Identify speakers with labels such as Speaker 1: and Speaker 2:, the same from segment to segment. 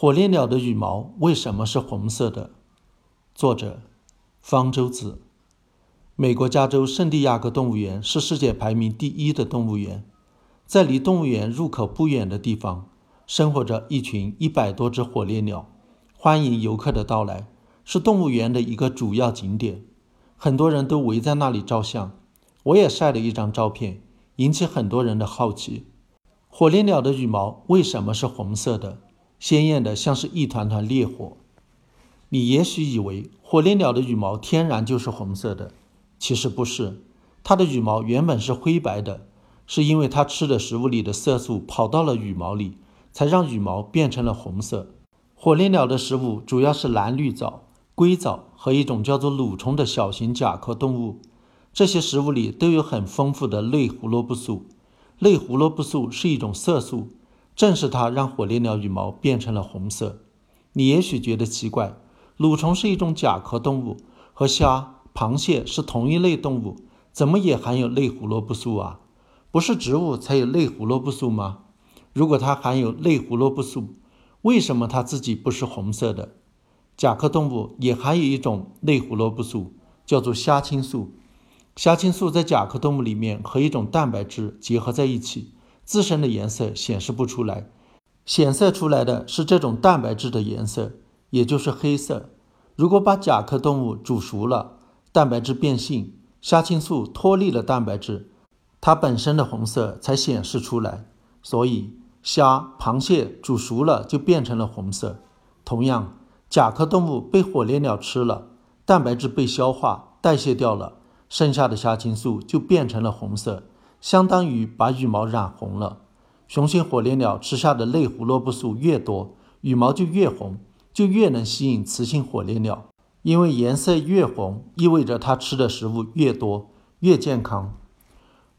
Speaker 1: 火烈鸟的羽毛为什么是红色的？作者：方舟子。美国加州圣地亚哥动物园是世界排名第一的动物园，在离动物园入口不远的地方，生活着一群一百多只火烈鸟，欢迎游客的到来，是动物园的一个主要景点。很多人都围在那里照相，我也晒了一张照片，引起很多人的好奇。火烈鸟的羽毛为什么是红色的？鲜艳的，像是一团团烈火。你也许以为火烈鸟的羽毛天然就是红色的。其实不是，它的羽毛原本是灰白的，是因为它吃的食物里的色素跑到了羽毛里，才让羽毛变成了红色。火烈鸟的食物主要是蓝绿藻、硅藻和一种叫做蠕虫的小型甲壳动物，这些食物里都有很丰富的类胡萝卜素。类胡萝卜素是一种色素，正是它让火烈鸟羽毛变成了红色。你也许觉得奇怪，蠕虫是一种甲壳动物，和虾。螃蟹是同一类动物，怎么也含有类胡萝卜素啊？不是植物才有类胡萝卜素吗？如果它含有类胡萝卜素，为什么它自己不是红色的？甲壳动物也含有一种类胡萝卜素，叫做虾青素。虾青素在甲壳动物里面和一种蛋白质结合在一起，自身的颜色显示不出来，显色出来的是这种蛋白质的颜色，也就是黑色。如果把甲壳动物煮熟了，蛋白质变性，虾青素脱离了蛋白质，它本身的红色才显示出来。所以，虾、螃蟹煮熟了就变成了红色。同样，甲壳动物被火烈鸟吃了，蛋白质被消化代谢掉了，剩下的虾青素就变成了红色，相当于把羽毛染红了。雄性火烈鸟吃下的类胡萝卜素越多，羽毛就越红，就越能吸引雌性火烈鸟。因为颜色越红，意味着它吃的食物越多，越健康。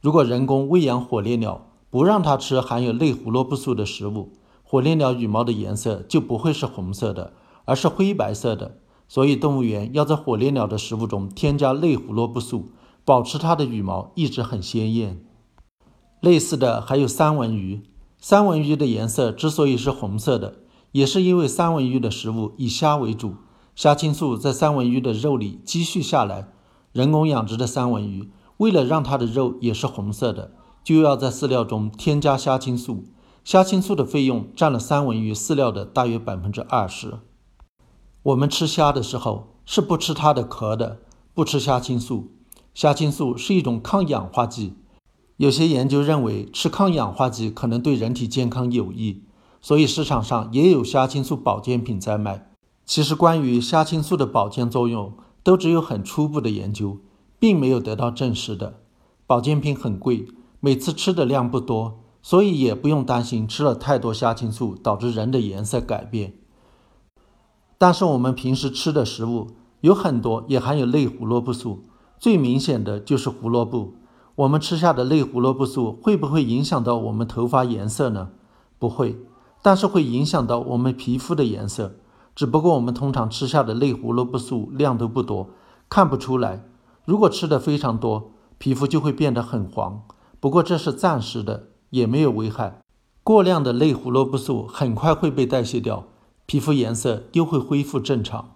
Speaker 1: 如果人工喂养火烈鸟，不让它吃含有类胡萝卜素的食物，火烈鸟羽毛的颜色就不会是红色的，而是灰白色的。所以，动物园要在火烈鸟的食物中添加类胡萝卜素，保持它的羽毛一直很鲜艳。类似的还有三文鱼，三文鱼的颜色之所以是红色的，也是因为三文鱼的食物以虾为主。虾青素在三文鱼的肉里积蓄下来，人工养殖的三文鱼为了让它的肉也是红色的，就要在饲料中添加虾青素。虾青素的费用占了三文鱼饲料的大约百分之二十。我们吃虾的时候是不吃它的壳的，不吃虾青素。虾青素是一种抗氧化剂，有些研究认为吃抗氧化剂可能对人体健康有益，所以市场上也有虾青素保健品在卖。其实，关于虾青素的保健作用，都只有很初步的研究，并没有得到证实的。保健品很贵，每次吃的量不多，所以也不用担心吃了太多虾青素导致人的颜色改变。但是，我们平时吃的食物有很多也含有类胡萝卜素，最明显的就是胡萝卜。我们吃下的类胡萝卜素会不会影响到我们头发颜色呢？不会，但是会影响到我们皮肤的颜色。只不过我们通常吃下的类胡萝卜素量都不多，看不出来。如果吃的非常多，皮肤就会变得很黄。不过这是暂时的，也没有危害。过量的类胡萝卜素很快会被代谢掉，皮肤颜色又会恢复正常。